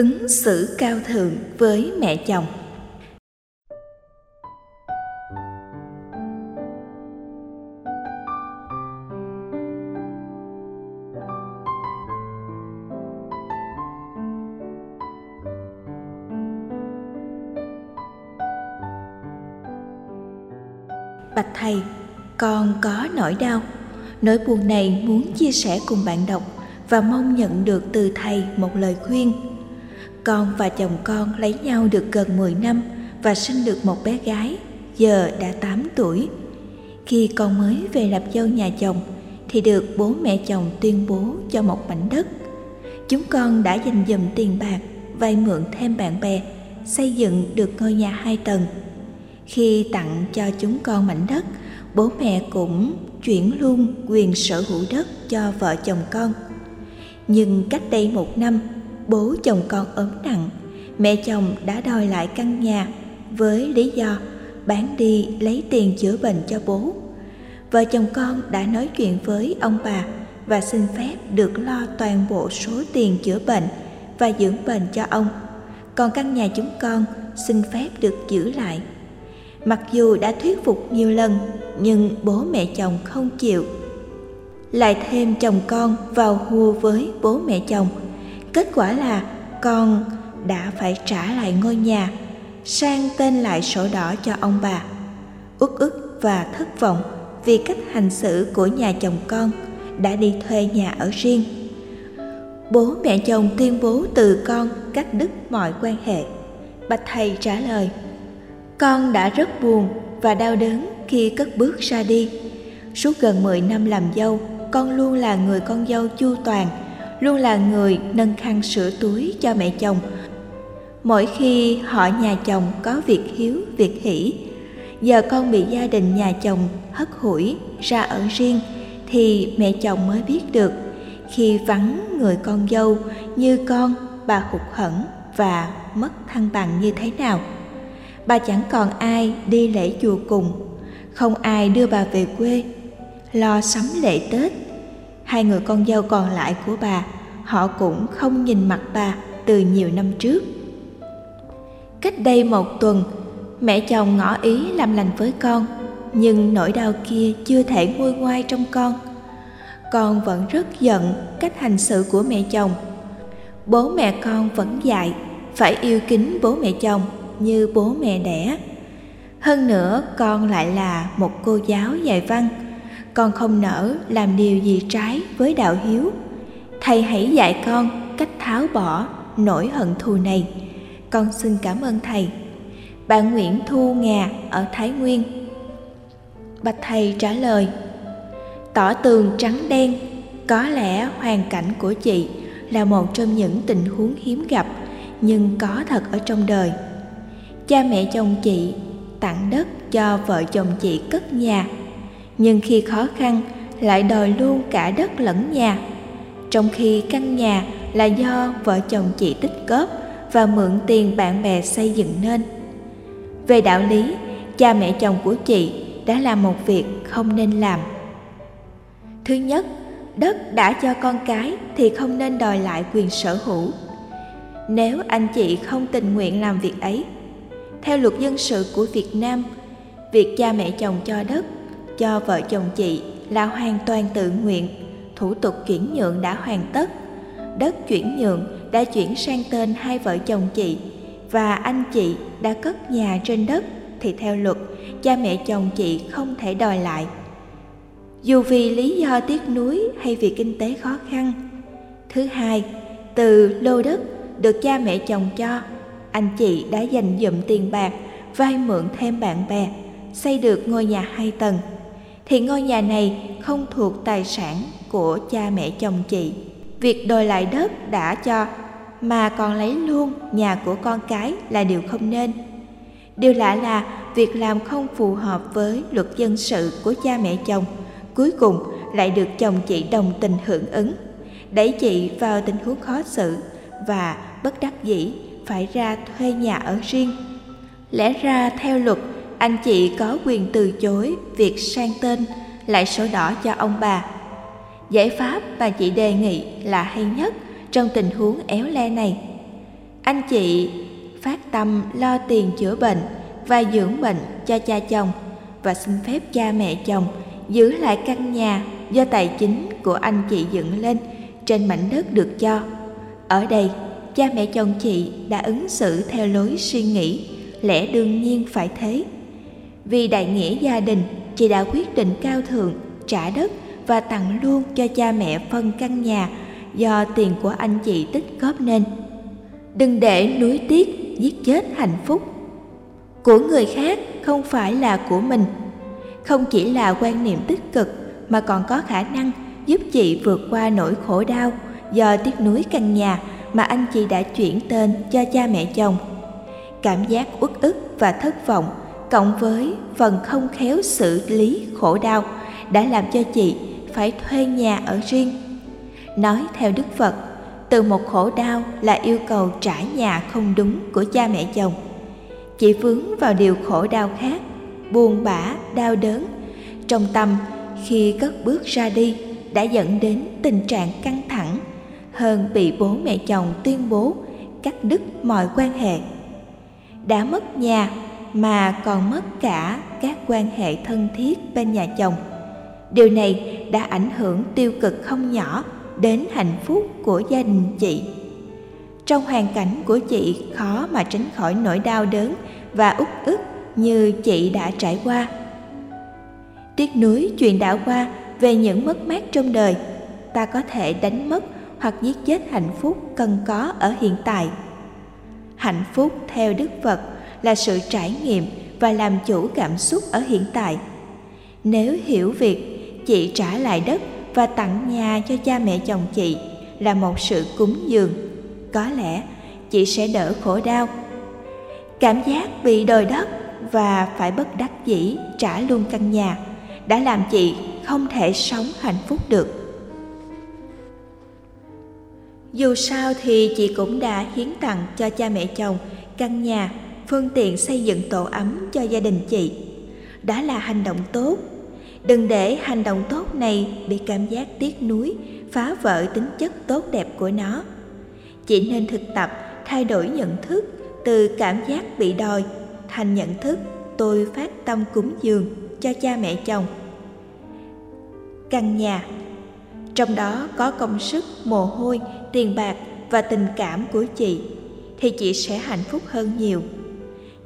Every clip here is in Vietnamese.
ứng xử cao thượng với mẹ chồng. Bạch thầy, con có nỗi đau. Nỗi buồn này muốn chia sẻ cùng bạn đọc và mong nhận được từ thầy một lời khuyên con và chồng con lấy nhau được gần 10 năm và sinh được một bé gái, giờ đã 8 tuổi. Khi con mới về làm dâu nhà chồng thì được bố mẹ chồng tuyên bố cho một mảnh đất. Chúng con đã dành dụm tiền bạc, vay mượn thêm bạn bè, xây dựng được ngôi nhà hai tầng. Khi tặng cho chúng con mảnh đất, bố mẹ cũng chuyển luôn quyền sở hữu đất cho vợ chồng con. Nhưng cách đây một năm, bố chồng con ốm nặng. Mẹ chồng đã đòi lại căn nhà với lý do bán đi lấy tiền chữa bệnh cho bố. Vợ chồng con đã nói chuyện với ông bà và xin phép được lo toàn bộ số tiền chữa bệnh và dưỡng bệnh cho ông. Còn căn nhà chúng con xin phép được giữ lại. Mặc dù đã thuyết phục nhiều lần, nhưng bố mẹ chồng không chịu. Lại thêm chồng con vào hùa với bố mẹ chồng kết quả là con đã phải trả lại ngôi nhà, sang tên lại sổ đỏ cho ông bà. Uất ức và thất vọng vì cách hành xử của nhà chồng con đã đi thuê nhà ở riêng. Bố mẹ chồng tuyên bố từ con cắt đứt mọi quan hệ. Bạch thầy trả lời, con đã rất buồn và đau đớn khi cất bước ra đi. Suốt gần 10 năm làm dâu, con luôn là người con dâu chu toàn luôn là người nâng khăn sửa túi cho mẹ chồng. Mỗi khi họ nhà chồng có việc hiếu, việc hỷ, giờ con bị gia đình nhà chồng hất hủi ra ở riêng thì mẹ chồng mới biết được khi vắng người con dâu như con, bà hụt hẫng và mất thăng bằng như thế nào. Bà chẳng còn ai đi lễ chùa cùng, không ai đưa bà về quê, lo sắm lễ tết hai người con dâu còn lại của bà, họ cũng không nhìn mặt bà từ nhiều năm trước. Cách đây một tuần, mẹ chồng ngỏ ý làm lành với con, nhưng nỗi đau kia chưa thể nguôi ngoai trong con. Con vẫn rất giận cách hành xử của mẹ chồng. Bố mẹ con vẫn dạy phải yêu kính bố mẹ chồng như bố mẹ đẻ. Hơn nữa, con lại là một cô giáo dạy văn con không nỡ làm điều gì trái với đạo hiếu. Thầy hãy dạy con cách tháo bỏ nỗi hận thù này. Con xin cảm ơn thầy. Bạn nguyễn thu ngà ở thái nguyên. Bạch thầy trả lời, tỏ tường trắng đen, có lẽ hoàn cảnh của chị là một trong những tình huống hiếm gặp, nhưng có thật ở trong đời. Cha mẹ chồng chị tặng đất cho vợ chồng chị cất nhà nhưng khi khó khăn, lại đòi luôn cả đất lẫn nhà. Trong khi căn nhà là do vợ chồng chị tích góp và mượn tiền bạn bè xây dựng nên. Về đạo lý, cha mẹ chồng của chị đã làm một việc không nên làm. Thứ nhất, đất đã cho con cái thì không nên đòi lại quyền sở hữu. Nếu anh chị không tình nguyện làm việc ấy, theo luật dân sự của việt nam, việc cha mẹ chồng cho đất cho vợ chồng chị là hoàn toàn tự nguyện. Thủ tục chuyển nhượng đã hoàn tất, đất chuyển nhượng đã chuyển sang tên hai vợ chồng chị và anh chị đã cất nhà trên đất thì theo luật, cha mẹ chồng chị không thể đòi lại. Dù vì lý do tiếc nuối hay vì kinh tế khó khăn. Thứ hai, từ lô đất được cha mẹ chồng cho, anh chị đã dành dụm tiền bạc vay mượn thêm bạn bè, xây được ngôi nhà hai tầng thì ngôi nhà này không thuộc tài sản của cha mẹ chồng chị. Việc đòi lại đất đã cho, mà còn lấy luôn nhà của con cái là điều không nên. Điều lạ là việc làm không phù hợp với luật dân sự của cha mẹ chồng, cuối cùng lại được chồng chị đồng tình hưởng ứng, đẩy chị vào tình huống khó xử và bất đắc dĩ phải ra thuê nhà ở riêng. Lẽ ra theo luật anh chị có quyền từ chối việc sang tên lại sổ đỏ cho ông bà giải pháp mà chị đề nghị là hay nhất trong tình huống éo le này anh chị phát tâm lo tiền chữa bệnh và dưỡng bệnh cho cha chồng và xin phép cha mẹ chồng giữ lại căn nhà do tài chính của anh chị dựng lên trên mảnh đất được cho. Ở đây, cha mẹ chồng chị đã ứng xử theo lối suy nghĩ lẽ đương nhiên phải thế. Vì đại nghĩa gia đình, chị đã quyết định cao thượng trả đất và tặng luôn cho cha mẹ phân căn nhà do tiền của anh chị tích góp nên. Đừng để nuối tiếc giết chết hạnh phúc của người khác không phải là của mình. Không chỉ là quan niệm tích cực mà còn có khả năng giúp chị vượt qua nỗi khổ đau do tiếc nuối căn nhà mà anh chị đã chuyển tên cho cha mẹ chồng. Cảm giác uất ức và thất vọng cộng với phần không khéo xử lý khổ đau đã làm cho chị phải thuê nhà ở riêng. Nói theo Đức Phật, từ một khổ đau là yêu cầu trả nhà không đúng của cha mẹ chồng. Chị vướng vào điều khổ đau khác, buồn bã, đau đớn. Trong tâm, khi cất bước ra đi, đã dẫn đến tình trạng căng thẳng hơn bị bố mẹ chồng tuyên bố cắt đứt mọi quan hệ. Đã mất nhà mà còn mất cả các quan hệ thân thiết bên nhà chồng. Điều này đã ảnh hưởng tiêu cực không nhỏ đến hạnh phúc của gia đình chị. Trong hoàn cảnh của chị khó mà tránh khỏi nỗi đau đớn và út ức như chị đã trải qua. Tiếc nuối chuyện đã qua về những mất mát trong đời, ta có thể đánh mất hoặc giết chết hạnh phúc cần có ở hiện tại. Hạnh phúc theo Đức Phật là sự trải nghiệm và làm chủ cảm xúc ở hiện tại. Nếu hiểu việc chị trả lại đất và tặng nhà cho cha mẹ chồng chị là một sự cúng dường, có lẽ chị sẽ đỡ khổ đau. Cảm giác bị đòi đất và phải bất đắc dĩ trả luôn căn nhà đã làm chị không thể sống hạnh phúc được dù sao thì chị cũng đã hiến tặng cho cha mẹ chồng căn nhà phương tiện xây dựng tổ ấm cho gia đình chị. Đã là hành động tốt. Đừng để hành động tốt này bị cảm giác tiếc nuối, phá vỡ tính chất tốt đẹp của nó. Chị nên thực tập thay đổi nhận thức từ cảm giác bị đòi thành nhận thức tôi phát tâm cúng dường cho cha mẹ chồng. Căn nhà. Trong đó có công sức, mồ hôi, tiền bạc và tình cảm của chị thì chị sẽ hạnh phúc hơn nhiều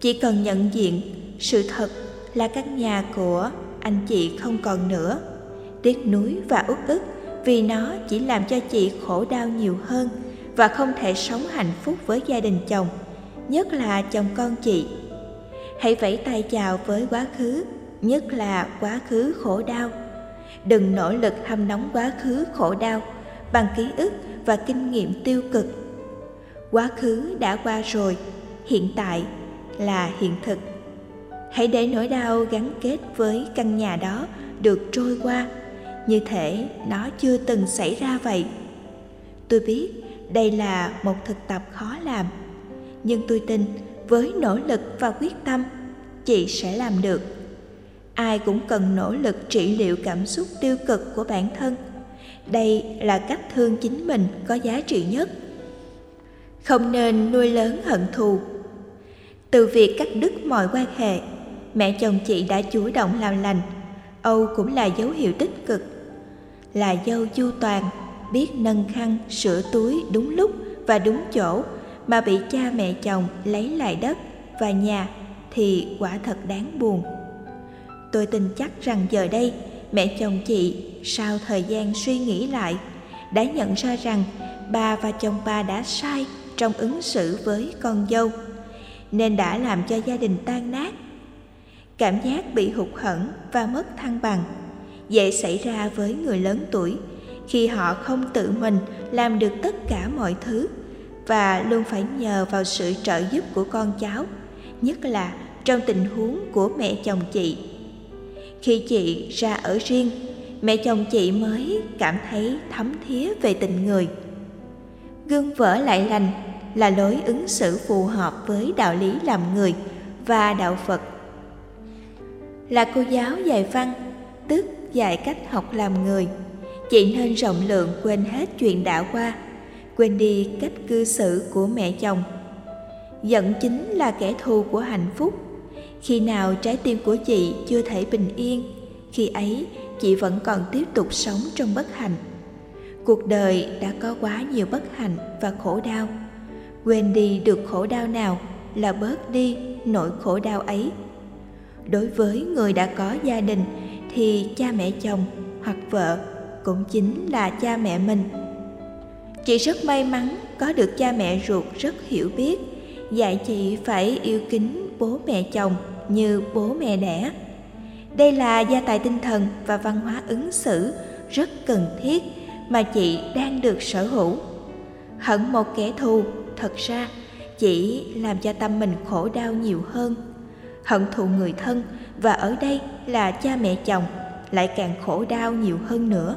chỉ cần nhận diện, sự thật là căn nhà của anh chị không còn nữa. Tiếc nuối và uất ức vì nó chỉ làm cho chị khổ đau nhiều hơn và không thể sống hạnh phúc với gia đình chồng, nhất là chồng con chị. Hãy vẫy tay chào với quá khứ, nhất là quá khứ khổ đau. Đừng nỗ lực hâm nóng quá khứ khổ đau bằng ký ức và kinh nghiệm tiêu cực. Quá khứ đã qua rồi, hiện tại là hiện thực. Hãy để nỗi đau gắn kết với căn nhà đó được trôi qua. Như thể nó chưa từng xảy ra vậy. Tôi biết đây là một thực tập khó làm, nhưng tôi tin với nỗ lực và quyết tâm, chị sẽ làm được. Ai cũng cần nỗ lực trị liệu cảm xúc tiêu cực của bản thân. Đây là cách thương chính mình có giá trị nhất. Không nên nuôi lớn hận thù từ việc cắt đứt mọi quan hệ, mẹ chồng chị đã chủ động làm lành. Âu cũng là dấu hiệu tích cực. Là dâu chu toàn, biết nâng khăn, sửa túi đúng lúc và đúng chỗ mà bị cha mẹ chồng lấy lại đất và nhà thì quả thật đáng buồn. Tôi tin chắc rằng giờ đây, mẹ chồng chị sau thời gian suy nghĩ lại đã nhận ra rằng bà và chồng bà đã sai trong ứng xử với con dâu nên đã làm cho gia đình tan nát. Cảm giác bị hụt hẫng và mất thăng bằng, dễ xảy ra với người lớn tuổi khi họ không tự mình làm được tất cả mọi thứ và luôn phải nhờ vào sự trợ giúp của con cháu, nhất là trong tình huống của mẹ chồng chị. Khi chị ra ở riêng, mẹ chồng chị mới cảm thấy thấm thía về tình người. Gương vỡ lại lành là lối ứng xử phù hợp với đạo lý làm người và đạo phật. Là cô giáo dạy văn, tức dạy cách học làm người chị nên rộng lượng quên hết chuyện đã qua, quên đi cách cư xử của mẹ chồng. Giận chính là kẻ thù của hạnh phúc. Khi nào trái tim của chị chưa thể bình yên, khi ấy chị vẫn còn tiếp tục sống trong bất hạnh. Cuộc đời đã có quá nhiều bất hạnh và khổ đau quên đi được khổ đau nào là bớt đi nỗi khổ đau ấy. Đối với người đã có gia đình thì cha mẹ chồng hoặc vợ cũng chính là cha mẹ mình. Chị rất may mắn có được cha mẹ ruột rất hiểu biết, dạy chị phải yêu kính bố mẹ chồng như bố mẹ đẻ. Đây là gia tài tinh thần và văn hóa ứng xử rất cần thiết mà chị đang được sở hữu. Hận một kẻ thù thật ra, chỉ làm cho tâm mình khổ đau nhiều hơn. Hận thù người thân và ở đây là cha mẹ chồng lại càng khổ đau nhiều hơn nữa.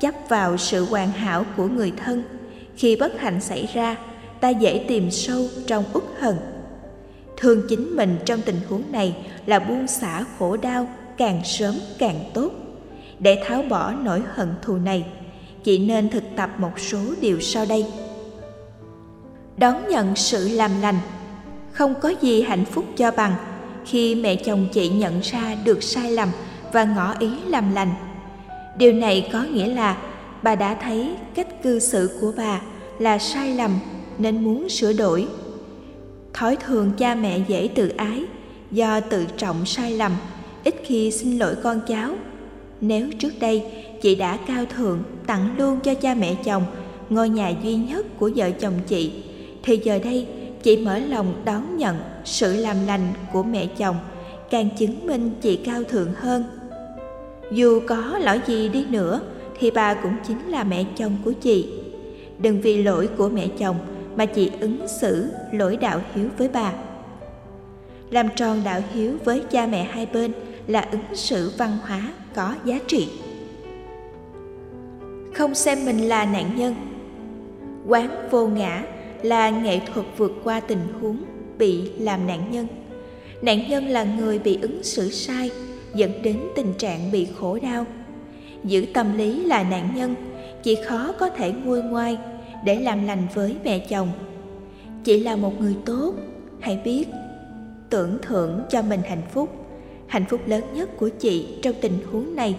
Chấp vào sự hoàn hảo của người thân, khi bất hạnh xảy ra, ta dễ tìm sâu trong uất hận. Thương chính mình trong tình huống này là buông xả khổ đau càng sớm càng tốt. Để tháo bỏ nỗi hận thù này chị nên thực tập một số điều sau đây đón nhận sự làm lành. Không có gì hạnh phúc cho bằng khi mẹ chồng chị nhận ra được sai lầm và ngỏ ý làm lành. Điều này có nghĩa là bà đã thấy cách cư xử của bà là sai lầm nên muốn sửa đổi. Thói thường cha mẹ dễ tự ái do tự trọng sai lầm, ít khi xin lỗi con cháu. Nếu trước đây chị đã cao thượng, tặng luôn cho cha mẹ chồng, ngôi nhà duy nhất của vợ chồng chị thì giờ đây, chị mở lòng đón nhận sự làm lành của mẹ chồng, càng chứng minh chị cao thượng hơn. Dù có lỗi gì đi nữa, thì bà cũng chính là mẹ chồng của chị. Đừng vì lỗi của mẹ chồng mà chị ứng xử lỗi đạo hiếu với bà. Làm tròn đạo hiếu với cha mẹ hai bên là ứng xử văn hóa có giá trị. Không xem mình là nạn nhân. Quán vô ngã là nghệ thuật vượt qua tình huống, bị làm nạn nhân. Nạn nhân là người bị ứng xử sai, dẫn đến tình trạng bị khổ đau. Giữ tâm lý là nạn nhân, chỉ khó có thể nguôi ngoai để làm lành với mẹ chồng. Chỉ là một người tốt, hãy biết tưởng thưởng cho mình hạnh phúc. Hạnh phúc lớn nhất của chị trong tình huống này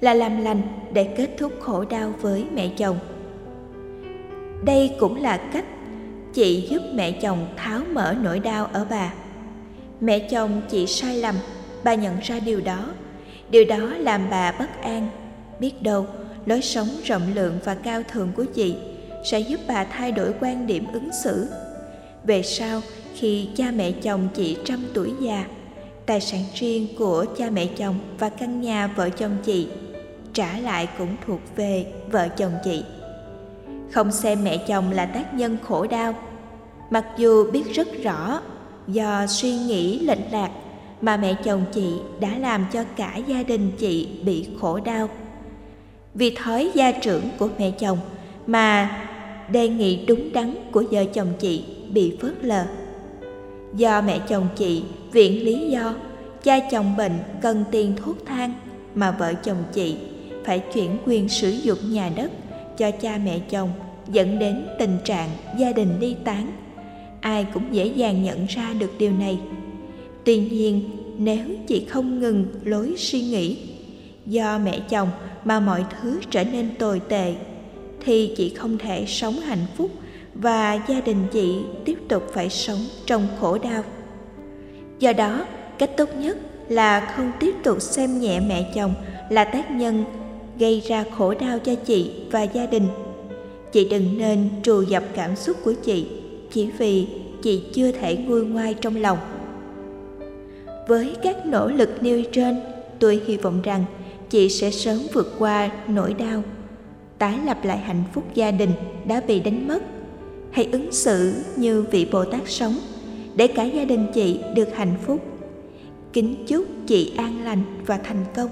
là làm lành để kết thúc khổ đau với mẹ chồng. Đây cũng là cách chị giúp mẹ chồng tháo mở nỗi đau ở bà. Mẹ chồng chị sai lầm, bà nhận ra điều đó. Điều đó làm bà bất an. Biết đâu, lối sống rộng lượng và cao thượng của chị sẽ giúp bà thay đổi quan điểm ứng xử. Về sau, khi cha mẹ chồng chị trăm tuổi già, tài sản riêng của cha mẹ chồng và căn nhà vợ chồng chị trả lại cũng thuộc về vợ chồng chị không xem mẹ chồng là tác nhân khổ đau. Mặc dù biết rất rõ, do suy nghĩ lệch lạc mà mẹ chồng chị đã làm cho cả gia đình chị bị khổ đau. Vì thói gia trưởng của mẹ chồng mà đề nghị đúng đắn của vợ chồng chị bị phớt lờ. Do mẹ chồng chị viện lý do, cha chồng bệnh cần tiền thuốc thang mà vợ chồng chị phải chuyển quyền sử dụng nhà đất cho cha mẹ chồng, dẫn đến tình trạng gia đình ly tán. Ai cũng dễ dàng nhận ra được điều này. Tuy nhiên, nếu chị không ngừng lối suy nghĩ do mẹ chồng mà mọi thứ trở nên tồi tệ, thì chị không thể sống hạnh phúc và gia đình chị tiếp tục phải sống trong khổ đau. Do đó, cách tốt nhất là không tiếp tục xem nhẹ mẹ chồng là tác nhân gây ra khổ đau cho chị và gia đình. Chị đừng nên trù dập cảm xúc của chị chỉ vì chị chưa thể nguôi ngoai trong lòng. Với các nỗ lực nêu trên, tôi hy vọng rằng chị sẽ sớm vượt qua nỗi đau, tái lập lại hạnh phúc gia đình đã bị đánh mất. Hãy ứng xử như vị bồ tát sống để cả gia đình chị được hạnh phúc. Kính chúc chị an lành và thành công.